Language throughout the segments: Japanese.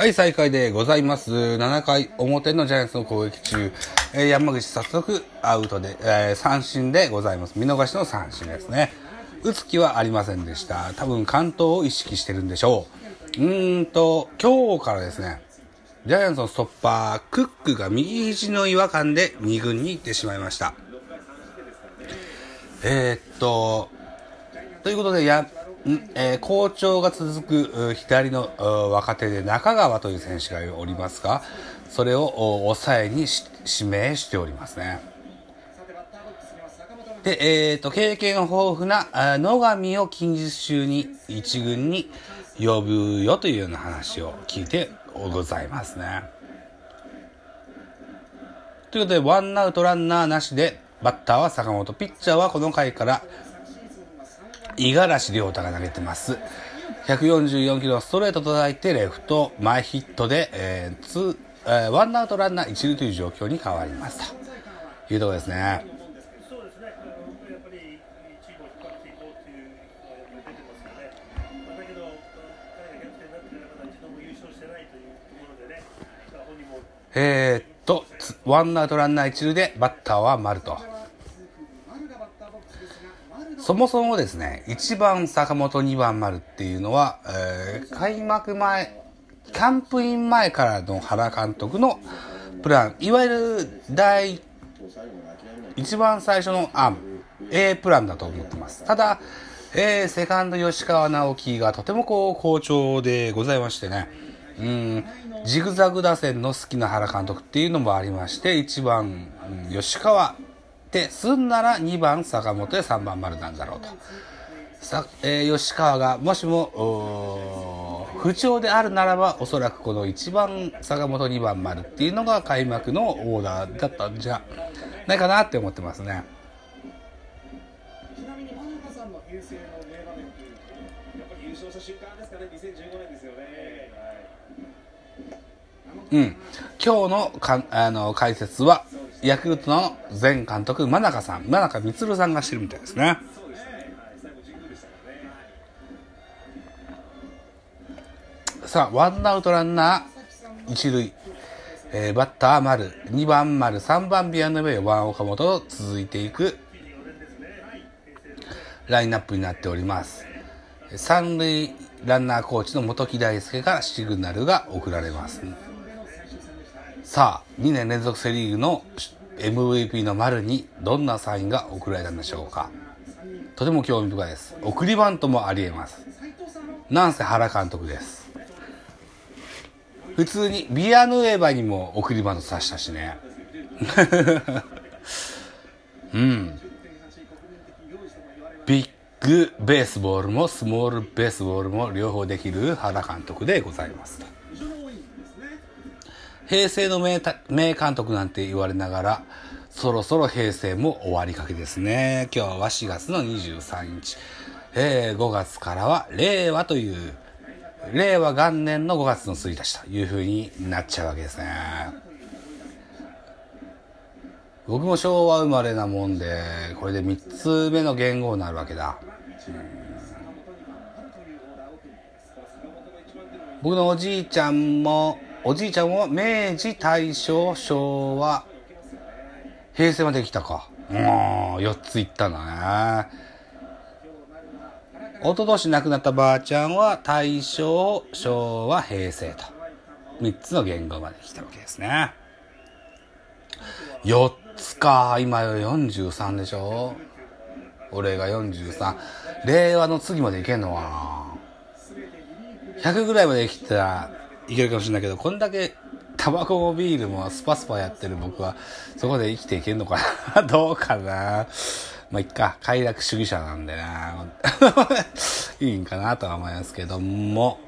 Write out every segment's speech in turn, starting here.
はい、再開でございます。7回表のジャイアンツの攻撃中、えー山口早速アウトで、えー三振でございます。見逃しの三振ですね。打つ気はありませんでした。多分関東を意識してるんでしょう。うーんと、今日からですね、ジャイアンツのストッパー、クックが右肘の違和感で2軍に行ってしまいました。えーっと、ということで、や、えー好調が続く左の若手で中川という選手がおりますが、それを抑えに指名しておりますね。で、えー、と、経験豊富な野上を近日中に一軍に呼ぶよというような話を聞いてございますね。ということで、ワンアウトランナーなしで、バッターは坂本、ピッチャーはこの回から五十嵐亮太が投げてます。144キロストレート叩いてレフト前ヒットで、えーツーえーワンアウトランナー一塁という状況に変わりました。というところですね。そうですね、あのやっぱりチームを引っていこうという、えーっと、ワンアウトランナー一塁でバッターは丸と。そもそもですね、1番坂本、2番丸っていうのは、えー開幕前、キャンプイン前からの原監督のプラン、いわゆる第、一番最初の案、A プランだと思ってます。ただ、えーセカンド吉川直樹がとてもこう好調でございましてね、うん、ジグザグ打線の好きな原監督っていうのもありまして、1番、吉川ですんなら2番坂本で3番丸なんだろうと。さえー吉川がもしも不調であるならばおそらくこの1番坂本2番丸っていうのが開幕のオーダーだったんじゃないかなって思ってますね。ちなみに真中さんの平成の名場面っていうやっぱり優勝した瞬間ですかね、2015年ですよね。うん、今日のかあの解説はヤクルトの前監督真中さん真中満さんがしてるみたいですね。さあ、ワンアウトランナー、一塁。えーバッター丸、2番丸、3番ビアンドベイ、4番岡本と続いていくラインナップになっております。三塁ランナーコーチの本木大輔からシグナルが送られます。さあ、2年連続セリーグの MVP の丸にどんなサインが送られたんでしょうか。とても興味深いです。送りバントもあり得ます。なんせ原監督です。普通にビアヌエバにも送りバントさせたしね。うん。ビッグベースボールもスモールベースボールも両方できる原監督でございますと。平成の名名監督なんて言われながら、そろそろ平成も終わりかけですね。今日は4月の23日。えー5月からは令和という、令和元年の5月の1日という風になっちゃうわけですね。僕も昭和生まれなもんで、これで3つ目の言語になるわけだ。僕のおじいちゃんも、おじいちゃんも明治、大正、昭和、平成まで来たか。もう、4ついったんだね。一昨年亡くなったばあちゃんは大正、昭和、平成と。3つの言語まで来たわけですね。4つか。今43でしょ俺が43。令和の次までいけんのかな100ぐらいまで生きたらいけるかもしれないけど、こんだけタバコもビールもスパスパやってる僕は、そこで生きていけんのかな？どうかな？まあ、いっか。快楽主義者なんでな いいんかなとは思いますけども。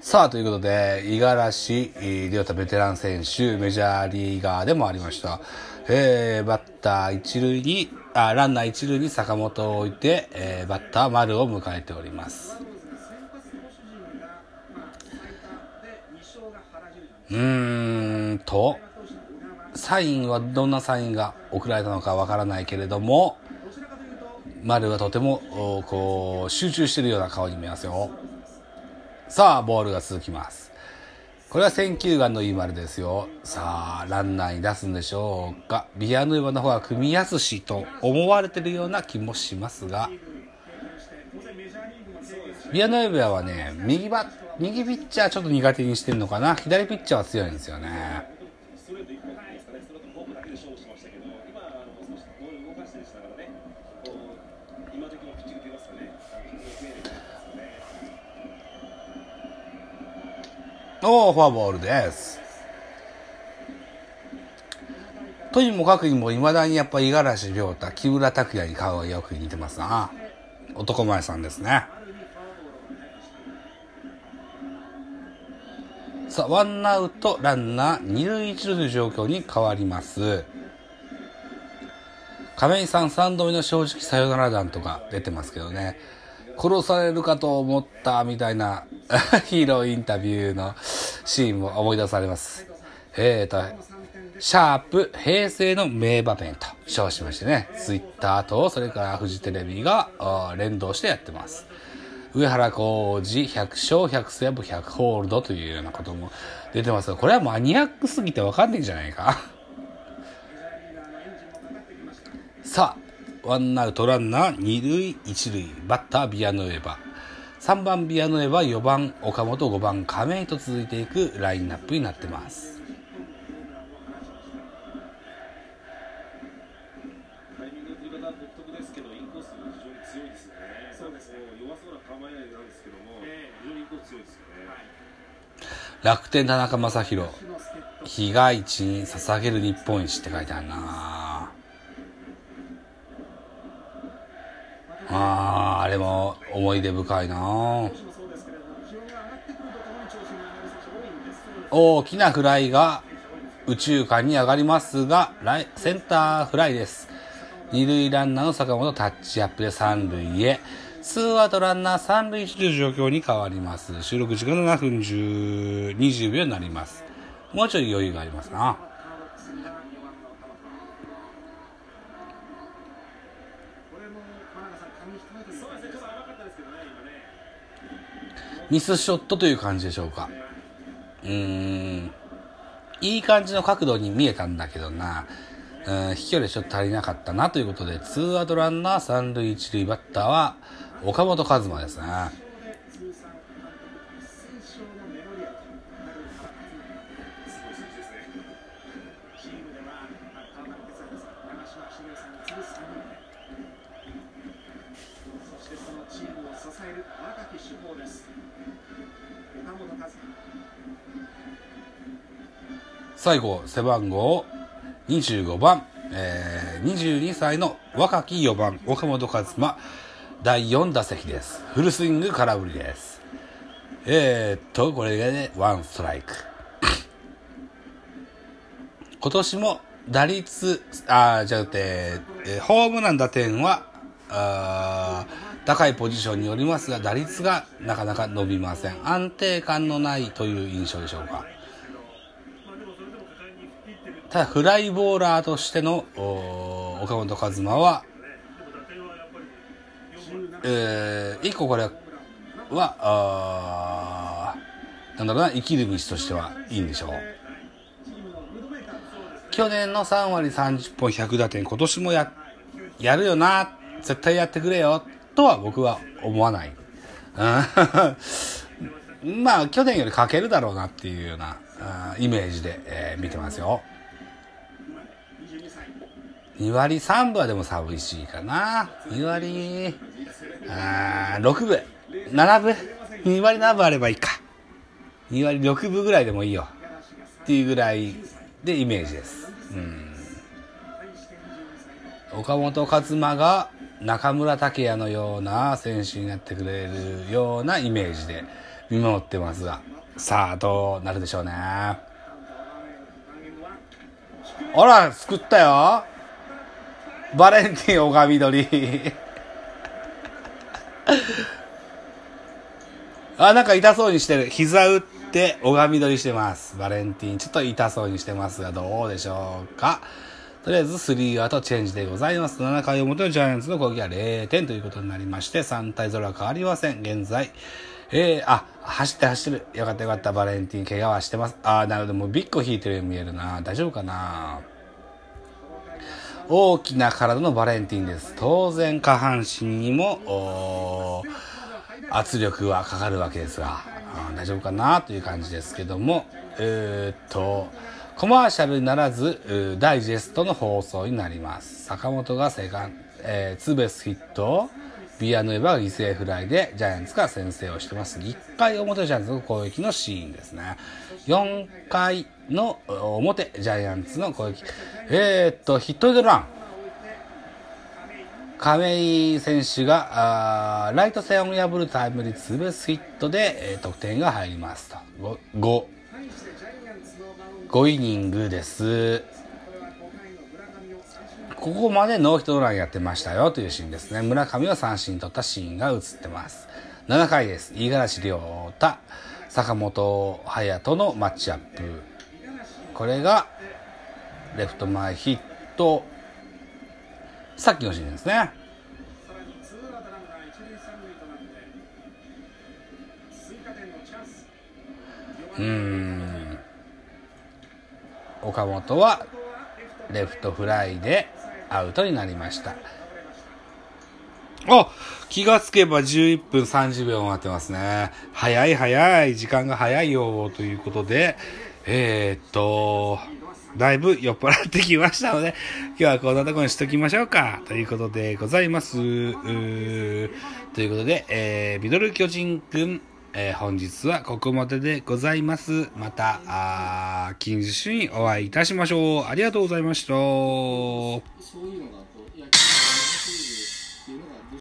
さあ、ということで、五十嵐亮太ベテラン選手、メジャーリーガーでもありました。えー、バッター一塁に、あ、ランナー一塁に坂本を置いて、えー、バッター丸を迎えております。うーんと、サインはどんなサインが送られたのかわからないけれども、丸はとても、こう、集中してるような顔に見えますよ。さあ、ボールが続きます。これは選球眼のいい丸ですよ。さあ、ランナーに出すんでしょうか。ビアヌーバの方が組みやすしと思われてるような気もしますが、ビアノイブアはね、右バ右ピッチャーちょっと苦手にしてるのかな。左ピッチャーは強いんですよね。おお、フォアボールです。とにもかくにも、いまだにやっぱ五十嵐亮太、木村拓哉に顔がよく似てますな。男前さんですね。さあ、ワンアウト、ランナー、二塁一塁という状況に変わります。亀井さん3度目の正直サヨナラ弾とか出てますけどね。殺されるかと思ったみたいな ヒーローインタビューのシーンも思い出されます。えーと、シャープ平成の名場面と称しましてね、ツイッターと、それからフジテレビが連動してやってます。上原浩二100勝100セーブ100ホールドというようなことも出てますが、これはマニアックすぎてわかんないんじゃないか。さあ、ワンアウトランナー二塁一塁、バッタービアノエバ。3番ビアノエバ、4番岡本、5番亀井と続いていくラインナップになってます。タイミングの振り方は独特ですけど、インコース非常に強いですよね。そうですね。弱そうな構えなんですけども、非常にインコース強いですよね。楽天田中将大、被害地に捧げる日本一って書いてあるなあー、あれも思い出深いな大きなフライが宇宙間に上がりますが、ライセンターフライです。二塁ランナーの坂本タッチアップで三塁へ。ツーアウトランナー三塁一塁状況に変わります。収録時間7分10 20秒になります。もうちょい余裕がありますな。ミスショットという感じでしょうか。うーん。いい感じの角度に見えたんだけどな。うん、飛距離ちょっと足りなかったなということで、ツーアウトランナー三塁一塁バッターは岡本和真ですね。最後、背番号25番、えー、22歳の若き4番、岡本和真、第4打席です。フルスイング空振りです。えー、っと、これで、ね、ワンストライク。今年も打率、あーじゃなくて、えーホームラン打点は、あ高いポジションによりますが、打率がなかなか伸びません。安定感のないという印象でしょうか。ただ、フライボーラーとしての岡本和真は、えー、一個これは、あなんだろうな、生きる道としてはいいんでしょう。去年の3割30本100打点、今年もや、やるよな、絶対やってくれよ、とは僕は思わない。まあ、去年より欠けるだろうなっていうようなイメージで、えー見てますよ。2割3分はでも寂しいかな。2割、あ6分、7分 ?2 割7分あればいいか。2割6分ぐらいでもいいよ。っていうぐらいでイメージです。うん。岡本和真が中村拓也のような選手になってくれるようなイメージで見守ってますが、さあどうなるでしょうね。あら、救ったよ。バレンティン拝み鳥。あ、なんか痛そうにしてる。膝打って拝み取りしてます。バレンティン。ちょっと痛そうにしてますが、どうでしょうか。とりあえず、3アウトチェンジでございます。7回表のジャイアンツの攻撃は0点ということになりまして、3対0は変わりません。現在、えー、あ、走って走ってる。よかったよかった。バレンティン、怪我はしてます。あー、なるほど。もうビッグ引いてるように見えるな。大丈夫かな大きな体のバレンティンです。当然、下半身にも、圧力はかかるわけですが、あ大丈夫かなという感じですけども、えーっと、コマーシャルにならず、ダイジェストの放送になります。坂本がセカン、えーツーベースヒット、ビアヌエバが犠牲フライでジャイアンツが先制をしてます。1回表ジャイアンツの攻撃のシーンですね。4回の表ジャイアンツの攻撃。えーっと、ヒットエンドラン。亀井選手があライト線を破るタイムリーツーベースヒットで、えー得点が入りますと 5, 5イニングですここまでノーヒットランやってましたよというシーンですね。村上を三振に取ったシーンが映ってます。7回です。五十嵐亮太。坂本勇人のマッチアップ。これがレフト前ヒット。さっきのシーンですね。うん。岡本はレフトフライでアウトになりました。あ気がつけば11分30秒待ってますね。早い早い、時間が早いよ、ということで、えー、っと、だいぶ酔っ払ってきましたので、今日はこんなところにしときましょうか。ということでございます。ということで、えー、ミドル巨人くん、えー本日はここまででございます。また、あ近日にお会いいたしましょう。ありがとうございました。そういうのが